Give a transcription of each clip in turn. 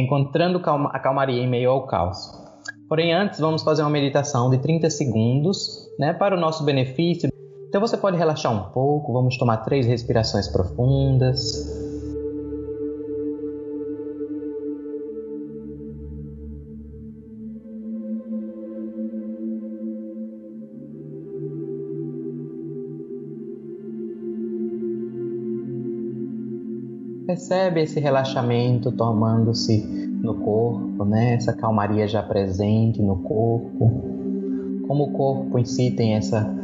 encontrando a calmaria em meio ao caos. Porém, antes vamos fazer uma meditação de 30 segundos, né, para o nosso benefício. Então você pode relaxar um pouco, vamos tomar três respirações profundas. Percebe esse relaxamento tomando-se no corpo, né? Essa calmaria já presente no corpo. Como o corpo em si tem essa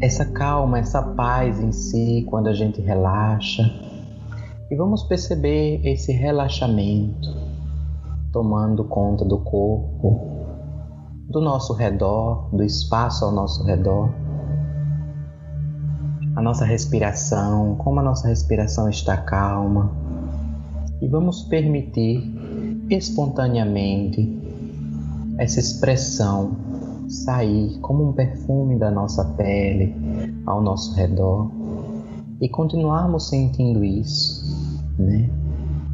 essa calma, essa paz em si quando a gente relaxa. E vamos perceber esse relaxamento tomando conta do corpo, do nosso redor, do espaço ao nosso redor a nossa respiração, como a nossa respiração está calma. E vamos permitir espontaneamente essa expressão sair como um perfume da nossa pele ao nosso redor e continuarmos sentindo isso, né?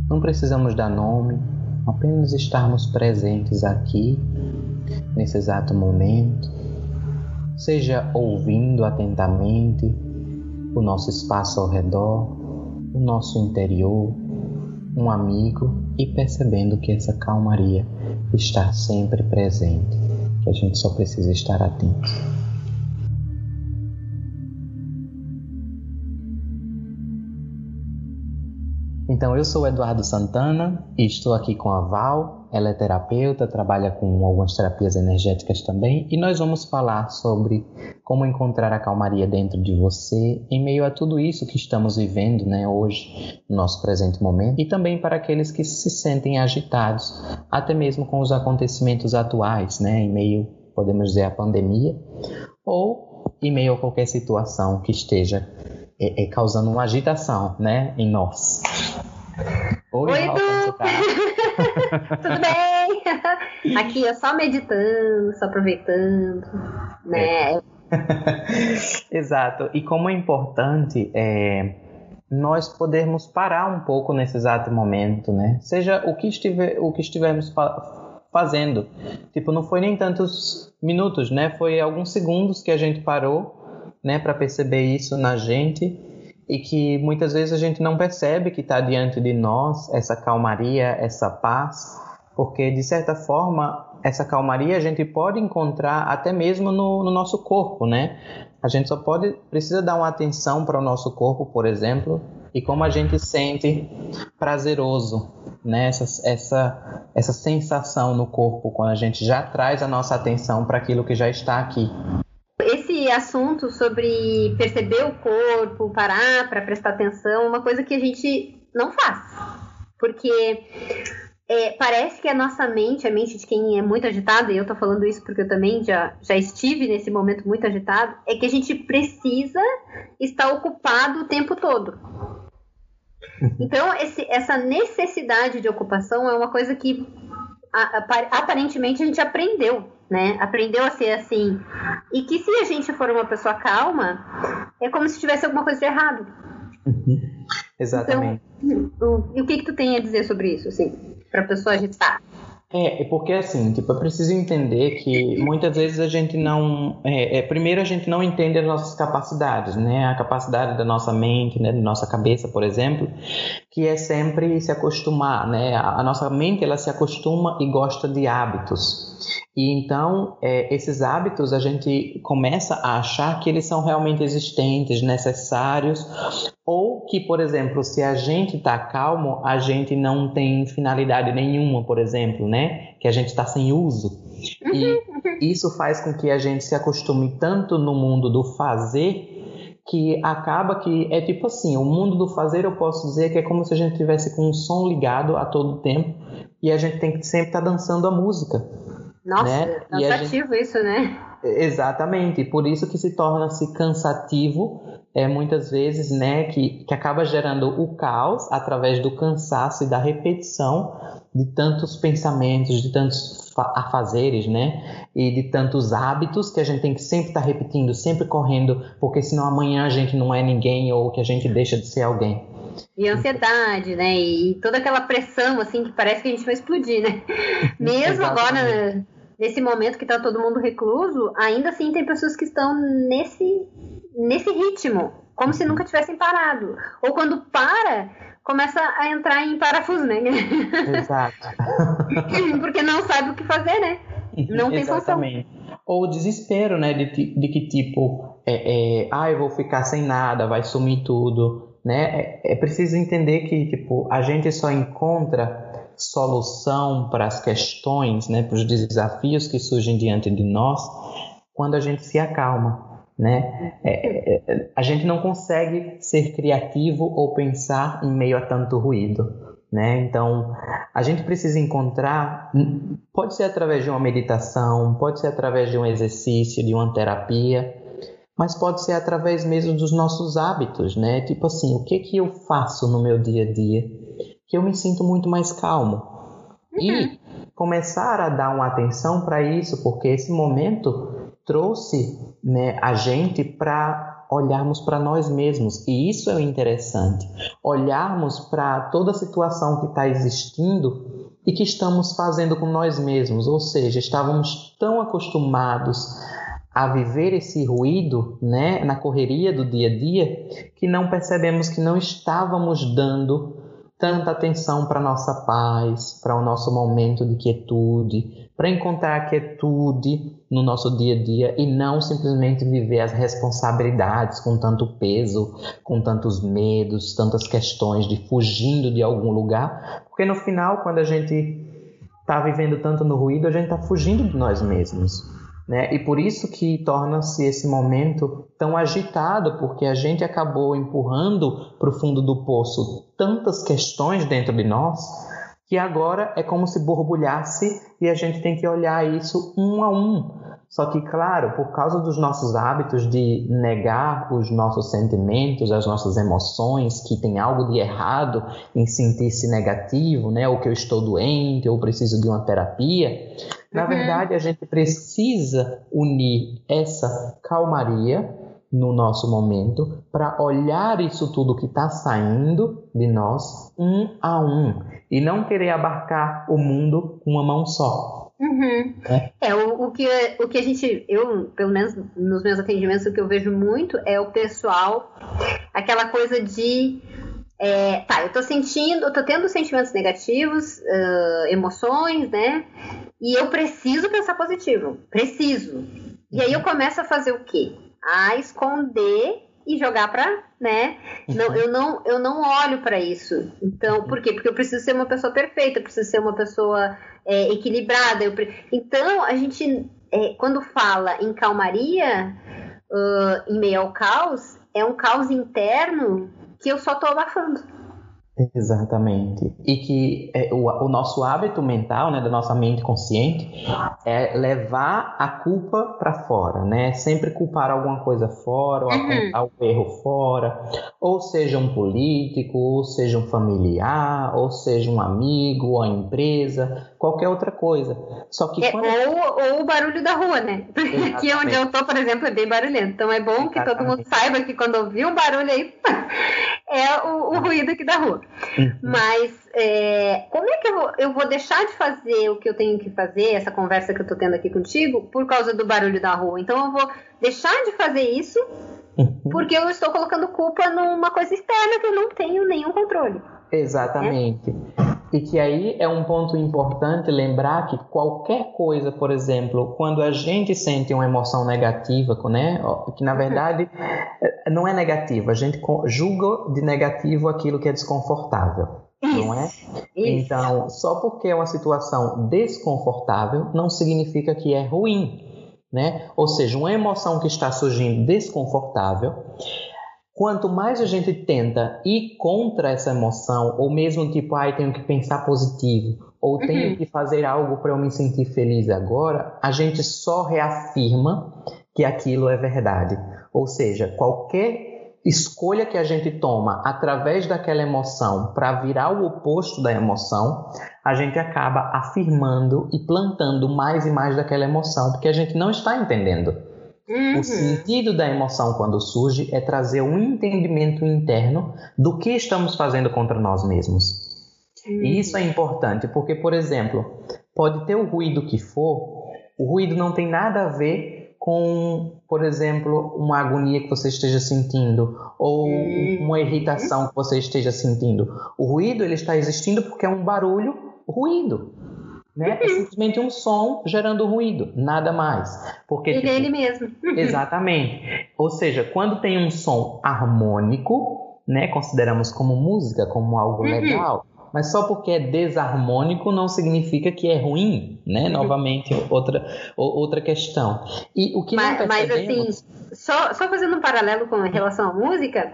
Não precisamos dar nome, apenas estarmos presentes aqui nesse exato momento, seja ouvindo atentamente o nosso espaço ao redor, o nosso interior, um amigo e percebendo que essa calmaria está sempre presente, que a gente só precisa estar atento. Então, eu sou Eduardo Santana e estou aqui com a Val, ela é terapeuta, trabalha com algumas terapias energéticas também, e nós vamos falar sobre como encontrar a calmaria dentro de você em meio a tudo isso que estamos vivendo, né, hoje, no nosso presente momento, e também para aqueles que se sentem agitados, até mesmo com os acontecimentos atuais, né, em meio, podemos dizer, à pandemia, ou em meio a qualquer situação que esteja é, causando uma agitação, né, em nós. Oi, Oi tá? Tudo bem? Aqui eu só meditando, só aproveitando, né? É. Exato. E como é importante é, nós podermos parar um pouco nesse exato momento, né? Seja o que, estiver, o que estivermos fa fazendo. Tipo, não foi nem tantos minutos, né? Foi alguns segundos que a gente parou, né? Para perceber isso na gente e que muitas vezes a gente não percebe que está diante de nós essa calmaria, essa paz, porque de certa forma essa calmaria a gente pode encontrar até mesmo no, no nosso corpo, né? A gente só pode precisa dar uma atenção para o nosso corpo, por exemplo, e como a gente sente prazeroso, né? Essa, essa, essa sensação no corpo quando a gente já traz a nossa atenção para aquilo que já está aqui assunto sobre perceber o corpo, parar para prestar atenção, uma coisa que a gente não faz. Porque é, parece que a nossa mente, a mente de quem é muito agitado, e eu tô falando isso porque eu também já, já estive nesse momento muito agitado, é que a gente precisa estar ocupado o tempo todo. Então, esse, essa necessidade de ocupação é uma coisa que aparentemente a gente aprendeu né? Aprendeu a ser assim. E que se a gente for uma pessoa calma, é como se tivesse alguma coisa de errado. Uhum. Exatamente. Então, o, o que que tu tem a dizer sobre isso, assim, para a pessoa agitar? É, é porque assim, tipo, eu preciso entender que muitas vezes a gente não. É, é, primeiro, a gente não entende as nossas capacidades, né? A capacidade da nossa mente, né? Da nossa cabeça, por exemplo, que é sempre se acostumar, né? A, a nossa mente, ela se acostuma e gosta de hábitos. E então, é, esses hábitos a gente começa a achar que eles são realmente existentes, necessários, ou que, por exemplo, se a gente está calmo, a gente não tem finalidade nenhuma, por exemplo, né? Que a gente está sem uso. E isso faz com que a gente se acostume tanto no mundo do fazer que acaba que é tipo assim, o mundo do fazer eu posso dizer que é como se a gente tivesse com um som ligado a todo tempo e a gente tem que sempre estar tá dançando a música. Nossa, né? cansativo gente... isso, né? Exatamente, por isso que se torna-se cansativo é, muitas vezes, né, que, que acaba gerando o caos através do cansaço e da repetição de tantos pensamentos, de tantos afazeres, né? E de tantos hábitos que a gente tem que sempre estar tá repetindo, sempre correndo, porque senão amanhã a gente não é ninguém ou que a gente deixa de ser alguém. E ansiedade, né? E toda aquela pressão, assim, que parece que a gente vai explodir, né? Mesmo agora, nesse momento que está todo mundo recluso, ainda assim tem pessoas que estão nesse, nesse ritmo, como se nunca tivessem parado. Ou quando para, começa a entrar em parafuso, né? Exato. Porque não sabe o que fazer, né? Não tem Exatamente. função. Ou o desespero, né? De, de que tipo, é, é, ah, eu vou ficar sem nada, vai sumir tudo, né? É, é preciso entender que tipo, a gente só encontra solução para as questões, né, para os desafios que surgem diante de nós, quando a gente se acalma. Né? É, é, a gente não consegue ser criativo ou pensar em meio a tanto ruído. Né? Então, a gente precisa encontrar, pode ser através de uma meditação, pode ser através de um exercício, de uma terapia, mas pode ser através mesmo dos nossos hábitos, né? Tipo assim, o que que eu faço no meu dia a dia que eu me sinto muito mais calmo? Uhum. E começar a dar uma atenção para isso, porque esse momento trouxe né, a gente para olharmos para nós mesmos. E isso é o interessante. Olharmos para toda a situação que está existindo e que estamos fazendo com nós mesmos. Ou seja, estávamos tão acostumados a viver esse ruído, né, na correria do dia a dia, que não percebemos que não estávamos dando tanta atenção para nossa paz, para o nosso momento de quietude, para encontrar quietude no nosso dia a dia e não simplesmente viver as responsabilidades com tanto peso, com tantos medos, tantas questões de fugindo de algum lugar, porque no final, quando a gente está vivendo tanto no ruído, a gente está fugindo de nós mesmos. Né? E por isso que torna-se esse momento tão agitado, porque a gente acabou empurrando para o fundo do poço tantas questões dentro de nós que agora é como se borbulhasse e a gente tem que olhar isso um a um. Só que, claro, por causa dos nossos hábitos de negar os nossos sentimentos, as nossas emoções, que tem algo de errado em sentir-se negativo, né? Ou que eu estou doente, ou preciso de uma terapia. Na uhum. verdade, a gente precisa unir essa calmaria no nosso momento para olhar isso tudo que está saindo de nós um a um e não querer abarcar o mundo com uma mão só. Uhum. É, é o, o, que, o que a gente, eu, pelo menos nos meus atendimentos, o que eu vejo muito é o pessoal, aquela coisa de. É, tá, eu tô sentindo, eu tô tendo sentimentos negativos, uh, emoções, né? E eu preciso pensar positivo. Preciso. E aí eu começo a fazer o quê? A esconder e jogar para, né? Não, eu não, eu não olho para isso. Então, por quê? Porque eu preciso ser uma pessoa perfeita, eu preciso ser uma pessoa é, equilibrada. Eu, então, a gente, é, quando fala em calmaria, uh, em meio ao caos, é um caos interno que eu só tô abafando. Exatamente. E que é, o, o, nosso hábito mental, né, da nossa mente consciente, é levar a culpa para fora, né? Sempre culpar alguma coisa fora, ou uhum. apontar o erro fora, ou seja um político, ou seja um familiar, ou seja um amigo, ou a empresa, qualquer outra coisa. Só que é, quando... ou, ou, o barulho da rua, né? Aqui onde eu tô, por exemplo, é bem barulhento. Então é bom Exatamente. que todo mundo saiba que quando ouvir um barulho aí é o, o ruído aqui da rua. Uhum. Mas é, como é que eu vou, eu vou deixar de fazer o que eu tenho que fazer, essa conversa que eu tô tendo aqui contigo, por causa do barulho da rua? Então eu vou deixar de fazer isso uhum. porque eu estou colocando culpa numa coisa externa que eu não tenho nenhum controle. Exatamente. E que aí é um ponto importante lembrar que qualquer coisa, por exemplo, quando a gente sente uma emoção negativa, né, que na verdade eh, não é negativa, a gente julga de negativo aquilo que é desconfortável, não é? Então, só porque é uma situação desconfortável não significa que é ruim, né? Ou seja, uma emoção que está surgindo desconfortável Quanto mais a gente tenta ir contra essa emoção, ou mesmo tipo, ai, tenho que pensar positivo, ou tenho uhum. que fazer algo para eu me sentir feliz agora, a gente só reafirma que aquilo é verdade. Ou seja, qualquer escolha que a gente toma através daquela emoção para virar o oposto da emoção, a gente acaba afirmando e plantando mais e mais daquela emoção, porque a gente não está entendendo. Uhum. O sentido da emoção quando surge é trazer um entendimento interno do que estamos fazendo contra nós mesmos. Uhum. E isso é importante, porque, por exemplo, pode ter o ruído que for, o ruído não tem nada a ver com, por exemplo, uma agonia que você esteja sentindo ou uma irritação que você esteja sentindo. O ruído ele está existindo porque é um barulho, ruído. Né? É simplesmente um som gerando ruído, nada mais. Porque, ele é tipo, é ele mesmo. exatamente. Ou seja, quando tem um som harmônico, né, consideramos como música, como algo uhum. legal, mas só porque é desarmônico não significa que é ruim, né? Uhum. Novamente, outra, outra questão. E o que mas, mas assim, só, só fazendo um paralelo com relação à música,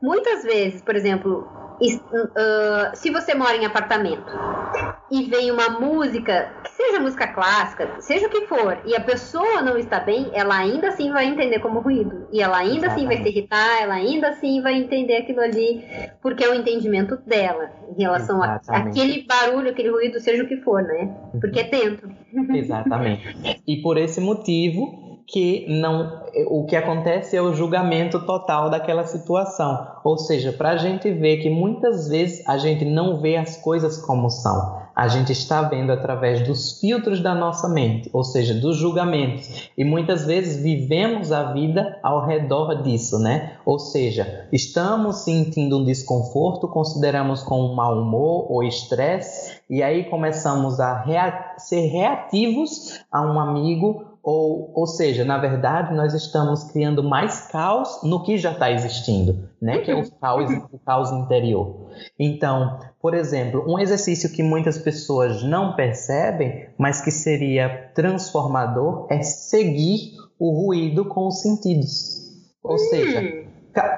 muitas vezes, por exemplo, uh, se você mora em apartamento e vem uma música, que seja música clássica, seja o que for, e a pessoa não está bem, ela ainda assim vai entender como ruído. E ela ainda Exatamente. assim vai se irritar, ela ainda assim vai entender aquilo ali, porque é o entendimento dela em relação àquele barulho, aquele ruído, seja o que for, né? Porque é dentro. Exatamente. E por esse motivo, que não o que acontece é o julgamento total daquela situação. Ou seja, para a gente ver que muitas vezes a gente não vê as coisas como são. A gente está vendo através dos filtros da nossa mente, ou seja, dos julgamentos. E muitas vezes vivemos a vida ao redor disso, né? Ou seja, estamos sentindo um desconforto, consideramos como um mau humor ou estresse, e aí começamos a rea ser reativos a um amigo ou, ou seja, na verdade, nós estamos criando mais caos no que já está existindo, né? que é o caos, o caos interior. Então, por exemplo, um exercício que muitas pessoas não percebem, mas que seria transformador, é seguir o ruído com os sentidos. Ou seja, hum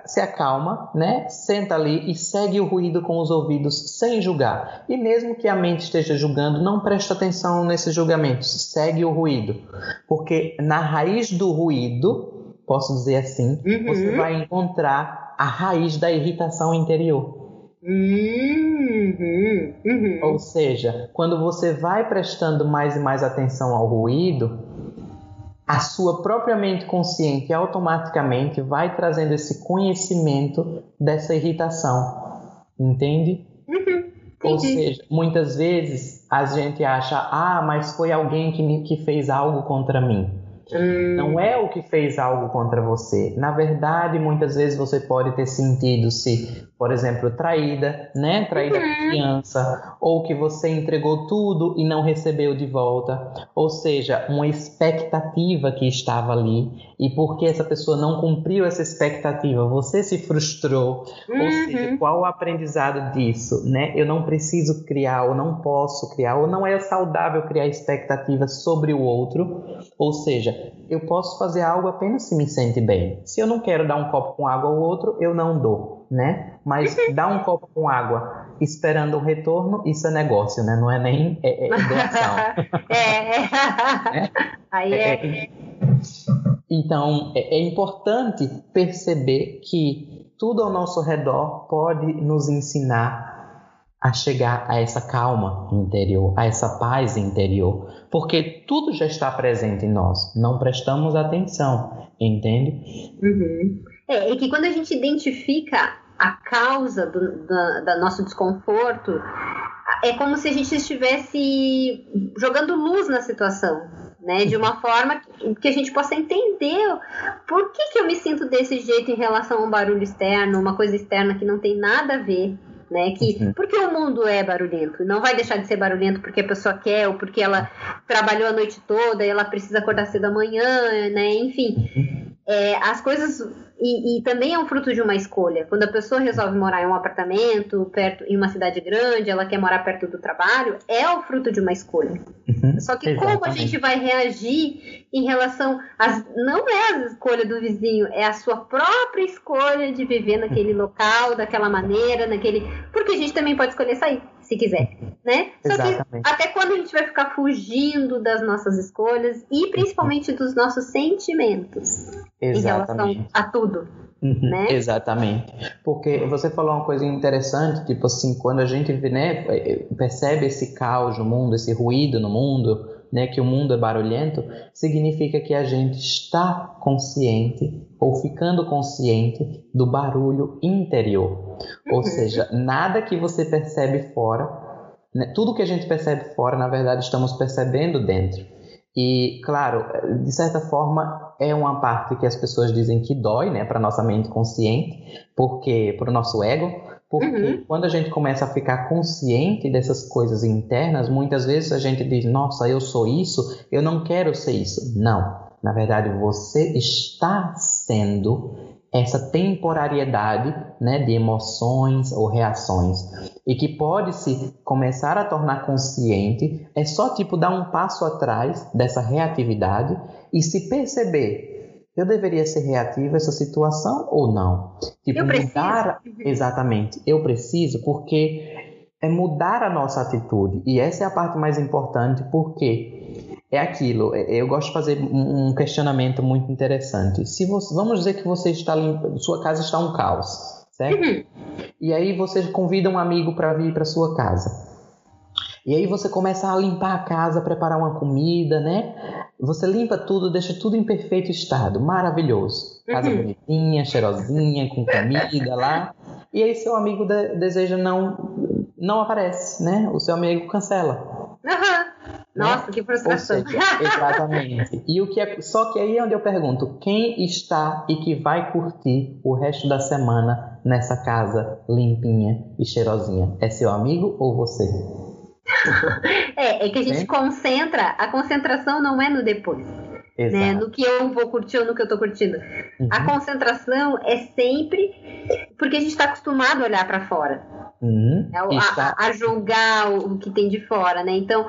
se acalma, né? Senta ali e segue o ruído com os ouvidos sem julgar. E mesmo que a mente esteja julgando, não preste atenção nesses julgamentos, segue o ruído. Porque na raiz do ruído, posso dizer assim, uhum. você vai encontrar a raiz da irritação interior. Uhum. Uhum. Ou seja, quando você vai prestando mais e mais atenção ao ruído, a sua própria mente consciente automaticamente vai trazendo esse conhecimento dessa irritação. Entende? Uhum, Ou seja, muitas vezes a gente acha, ah, mas foi alguém que, me, que fez algo contra mim. Hum. Não é o que fez algo contra você. Na verdade, muitas vezes você pode ter sentido se, por exemplo, traída, né? Traída uhum. criança, ou que você entregou tudo e não recebeu de volta, ou seja, uma expectativa que estava ali e porque essa pessoa não cumpriu essa expectativa, você se frustrou. Uhum. Ou seja, qual o aprendizado disso, né? Eu não preciso criar, ou não posso criar, ou não é saudável criar expectativas sobre o outro. Ou seja, eu posso fazer algo apenas se me sente bem. Se eu não quero dar um copo com água ao outro, eu não dou, né? Mas uhum. dar um copo com água esperando um retorno, isso é negócio, né? Não é nem é, é doação. é. é. Aí é, é, é então, é, é importante perceber que tudo ao nosso redor pode nos ensinar a chegar a essa calma interior, a essa paz interior, porque tudo já está presente em nós, não prestamos atenção, entende? Uhum. É, e que quando a gente identifica a causa do nosso desconforto, é como se a gente estivesse jogando luz na situação né? De uma forma que a gente possa entender por que, que eu me sinto desse jeito em relação a um barulho externo, uma coisa externa que não tem nada a ver. Né, que uhum. porque o mundo é barulhento, não vai deixar de ser barulhento porque a pessoa quer ou porque ela trabalhou a noite toda e ela precisa acordar cedo amanhã, né? Enfim, uhum. é, as coisas e, e, também é um fruto de uma escolha. Quando a pessoa resolve morar em um apartamento, perto, em uma cidade grande, ela quer morar perto do trabalho, é o fruto de uma escolha. Uhum, Só que exatamente. como a gente vai reagir em relação às. Não é a escolha do vizinho, é a sua própria escolha de viver naquele local, daquela maneira, naquele. Porque a gente também pode escolher sair se quiser, né? Só Exatamente. que até quando a gente vai ficar fugindo das nossas escolhas e principalmente dos nossos sentimentos Exatamente. em relação a tudo. Uhum, né? Exatamente. Porque você falou uma coisa interessante, tipo assim, quando a gente né, percebe esse caos no mundo, esse ruído no mundo, né, que o mundo é barulhento, significa que a gente está consciente ou ficando consciente do barulho interior. Ou seja, nada que você percebe fora, né, tudo que a gente percebe fora, na verdade, estamos percebendo dentro. E, claro, de certa forma, é uma parte que as pessoas dizem que dói, né, para nossa mente consciente, porque para o nosso ego, porque uhum. quando a gente começa a ficar consciente dessas coisas internas, muitas vezes a gente diz: Nossa, eu sou isso, eu não quero ser isso. Não. Na verdade, você está sendo essa temporariedade né, de emoções ou reações e que pode se começar a tornar consciente é só tipo dar um passo atrás dessa reatividade e se perceber eu deveria ser reativo a essa situação ou não? Tipo eu mudar exatamente eu preciso porque é mudar a nossa atitude e essa é a parte mais importante porque é aquilo. É, eu gosto de fazer um questionamento muito interessante. Se você, vamos dizer que você está limpa, sua casa está um caos, certo? Uhum. E aí você convida um amigo para vir para sua casa. E aí você começa a limpar a casa, preparar uma comida, né? Você limpa tudo, deixa tudo em perfeito estado, maravilhoso. Casa uhum. bonitinha, cheirosinha, com comida lá. E aí seu amigo de, deseja não não aparece, né? O seu amigo cancela. Uhum. Nossa, né? que frustração. Seja, exatamente. E o que é, só que aí é onde eu pergunto, quem está e que vai curtir o resto da semana nessa casa limpinha e cheirosinha? É seu amigo ou você? é, é que a gente é? concentra, a concentração não é no depois. Né, no que eu vou curtir ou no que eu estou curtindo. Uhum. A concentração é sempre porque a gente está acostumado a olhar para fora. Uhum. É, a, a, julgar o que tem de fora, né? Então,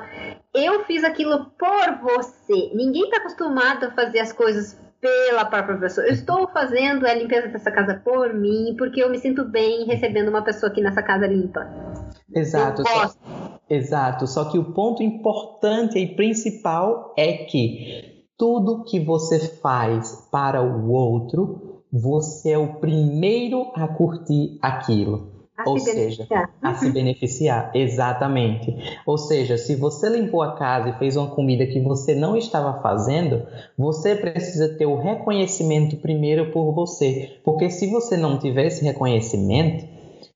eu fiz aquilo por você. Ninguém está acostumado a fazer as coisas pela própria pessoa. Eu estou fazendo a limpeza dessa casa por mim, porque eu me sinto bem recebendo uma pessoa aqui nessa casa limpa. Exato. Só, exato. Só que o ponto importante e principal é que tudo que você faz para o outro, você é o primeiro a curtir aquilo. A Ou seja, a se beneficiar, exatamente. Ou seja, se você limpou a casa e fez uma comida que você não estava fazendo, você precisa ter o reconhecimento primeiro por você. Porque se você não tiver esse reconhecimento,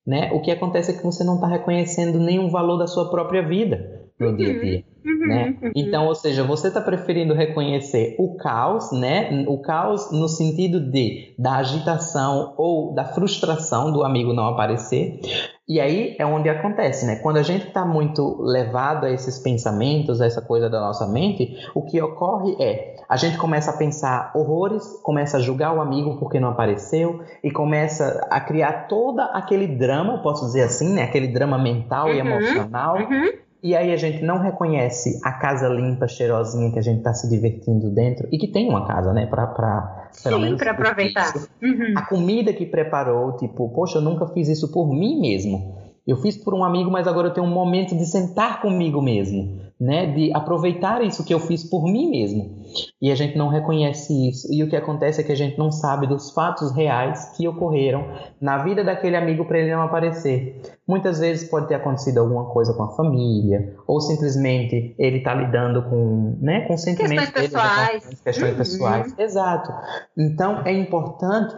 né, o que acontece é que você não está reconhecendo nenhum valor da sua própria vida dia a dia. Uhum, né? Uhum. Então, ou seja, você está preferindo reconhecer o caos, né? O caos no sentido de da agitação ou da frustração do amigo não aparecer. E aí é onde acontece, né? Quando a gente está muito levado a esses pensamentos, a essa coisa da nossa mente, o que ocorre é a gente começa a pensar horrores, começa a julgar o amigo porque não apareceu e começa a criar todo aquele drama, posso dizer assim, né? Aquele drama mental uhum, e emocional. E aí a gente não reconhece a casa limpa, cheirosinha que a gente está se divertindo dentro e que tem uma casa, né, para para Sim, para aproveitar. Uhum. A comida que preparou, tipo, poxa, eu nunca fiz isso por mim mesmo. Eu fiz por um amigo, mas agora eu tenho um momento de sentar comigo mesmo, né? De aproveitar isso que eu fiz por mim mesmo. E a gente não reconhece isso. E o que acontece é que a gente não sabe dos fatos reais que ocorreram na vida daquele amigo para ele não aparecer. Muitas vezes pode ter acontecido alguma coisa com a família, ou simplesmente ele está lidando com, né, com sentimentos questões dele, pessoais. Questões uhum. pessoais. Exato. Então é importante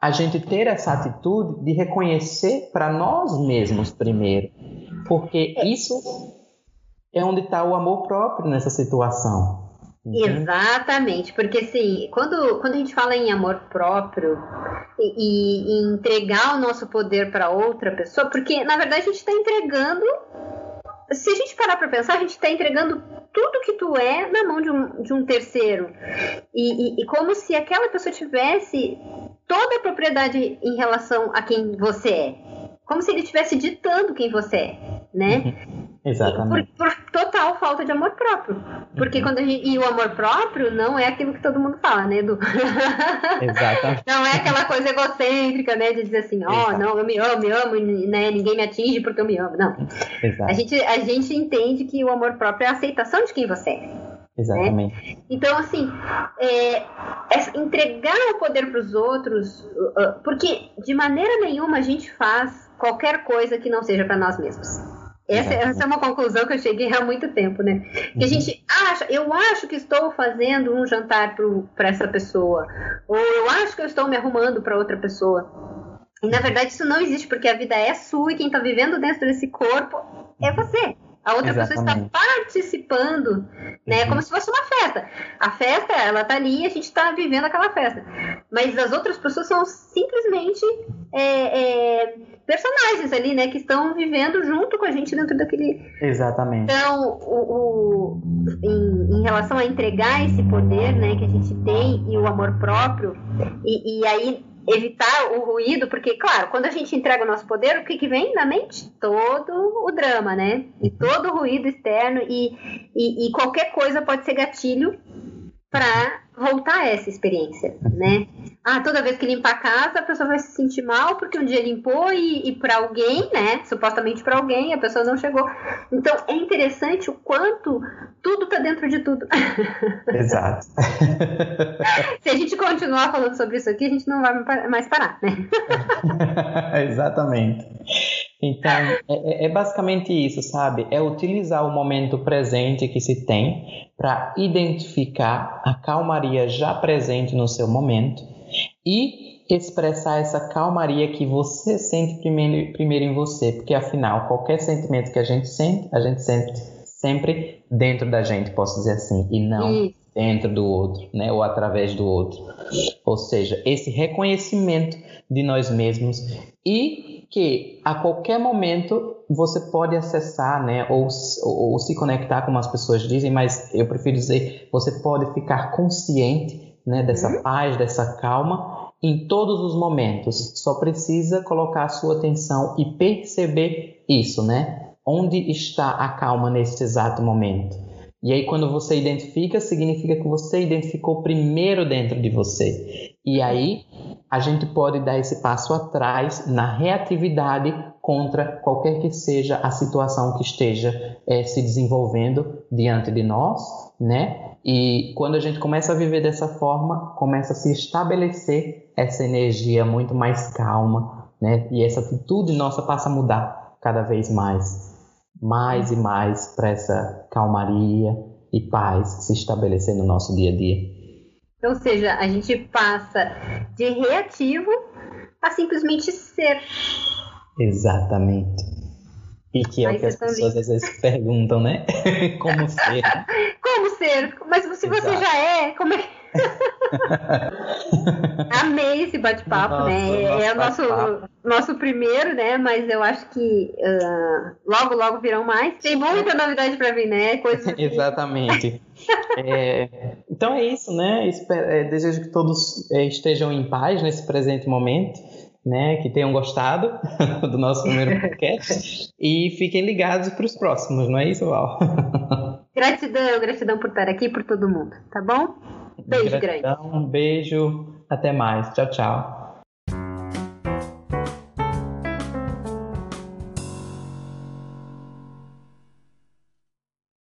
a gente ter essa atitude de reconhecer para nós mesmos primeiro, porque isso é onde está o amor próprio nessa situação. Exatamente, porque assim, quando, quando a gente fala em amor próprio e, e entregar o nosso poder para outra pessoa, porque na verdade a gente está entregando, se a gente parar para pensar, a gente está entregando tudo que tu é na mão de um, de um terceiro. E, e, e como se aquela pessoa tivesse toda a propriedade em relação a quem você é. Como se ele estivesse ditando quem você é, né? Exatamente. Por, por, total falta de amor próprio. Porque uhum. quando a gente, e o amor próprio não é aquilo que todo mundo fala, né, Edu? Exatamente. não é aquela coisa egocêntrica, né, de dizer assim, ó, oh, não, eu me amo, me amo, né, ninguém me atinge porque eu me amo. Não. Exato. A gente, a gente entende que o amor próprio é a aceitação de quem você é. Exatamente. Né? Então, assim, é, é entregar o poder para os outros, uh, uh, porque de maneira nenhuma a gente faz qualquer coisa que não seja para nós mesmos. Essa, essa, é uma conclusão que eu cheguei há muito tempo, né? Que a uhum. gente acha, eu acho que estou fazendo um jantar para essa pessoa, ou eu acho que eu estou me arrumando para outra pessoa. E na verdade isso não existe, porque a vida é sua e quem está vivendo dentro desse corpo é você. A outra Exatamente. pessoa está participando, né? Uhum. Como se fosse uma festa. A festa, ela tá ali e a gente está vivendo aquela festa. Mas as outras pessoas são simplesmente é, é, personagens ali, né? Que estão vivendo junto com a gente dentro daquele. Exatamente. Então, o, o em, em, relação a entregar esse poder, né, que a gente tem e o amor próprio, e, e aí evitar o ruído, porque, claro, quando a gente entrega o nosso poder, o que, que vem na mente? Todo o drama, né? E todo o ruído externo, e, e, e qualquer coisa pode ser gatilho para voltar a essa experiência, né? Ah, toda vez que limpa a casa, a pessoa vai se sentir mal porque um dia limpou e, e para alguém, né? Supostamente para alguém, a pessoa não chegou. Então é interessante o quanto tudo tá dentro de tudo. Exato. se a gente continuar falando sobre isso aqui, a gente não vai mais parar, né? Exatamente. Então, é, é, é, basicamente isso, sabe? É utilizar o momento presente que se tem para identificar a calmaria já presente no seu momento e expressar essa calmaria que você sente primeiro, primeiro em você, porque afinal, qualquer sentimento que a gente sente, a gente sente sempre dentro da gente, posso dizer assim, e não isso. dentro do outro, né? Ou através do outro. Ou seja, esse reconhecimento de nós mesmos e que a qualquer momento você pode acessar, né, ou, ou, ou, se conectar, como as pessoas dizem, mas eu prefiro dizer, você pode ficar consciente, né, dessa uhum. paz, dessa calma em todos os momentos. Só precisa colocar a sua atenção e perceber isso, né? Onde está a calma nesse exato momento? E aí, quando você identifica, significa que você identificou primeiro dentro de você. E aí, a gente pode dar esse passo atrás na reatividade contra qualquer que seja a situação que esteja é, se desenvolvendo diante de nós, né? E quando a gente começa a viver dessa forma, começa a se estabelecer essa energia muito mais calma, né? E essa atitude nossa passa a mudar cada vez mais mais e mais para essa calmaria e paz se estabelecer no nosso dia a dia. Ou seja, a gente passa de reativo a simplesmente ser. Exatamente. E que é Aí o que as pessoas às vezes perguntam, né? como ser? Mas se Exato. você já é, como é Amei esse bate-papo, né? É o nosso, nosso primeiro, né? Mas eu acho que uh, logo, logo virão mais. Tem muita novidade para vir, né? Coisas. Exatamente. é, então é isso, né? É, desejo que todos é, estejam em paz nesse presente momento. Né, que tenham gostado do nosso primeiro podcast e fiquem ligados para os próximos, não é isso, Val? Gratidão, gratidão por estar aqui, por todo mundo, tá bom? Beijo Gratidão, grande. Um beijo. Até mais. Tchau, tchau.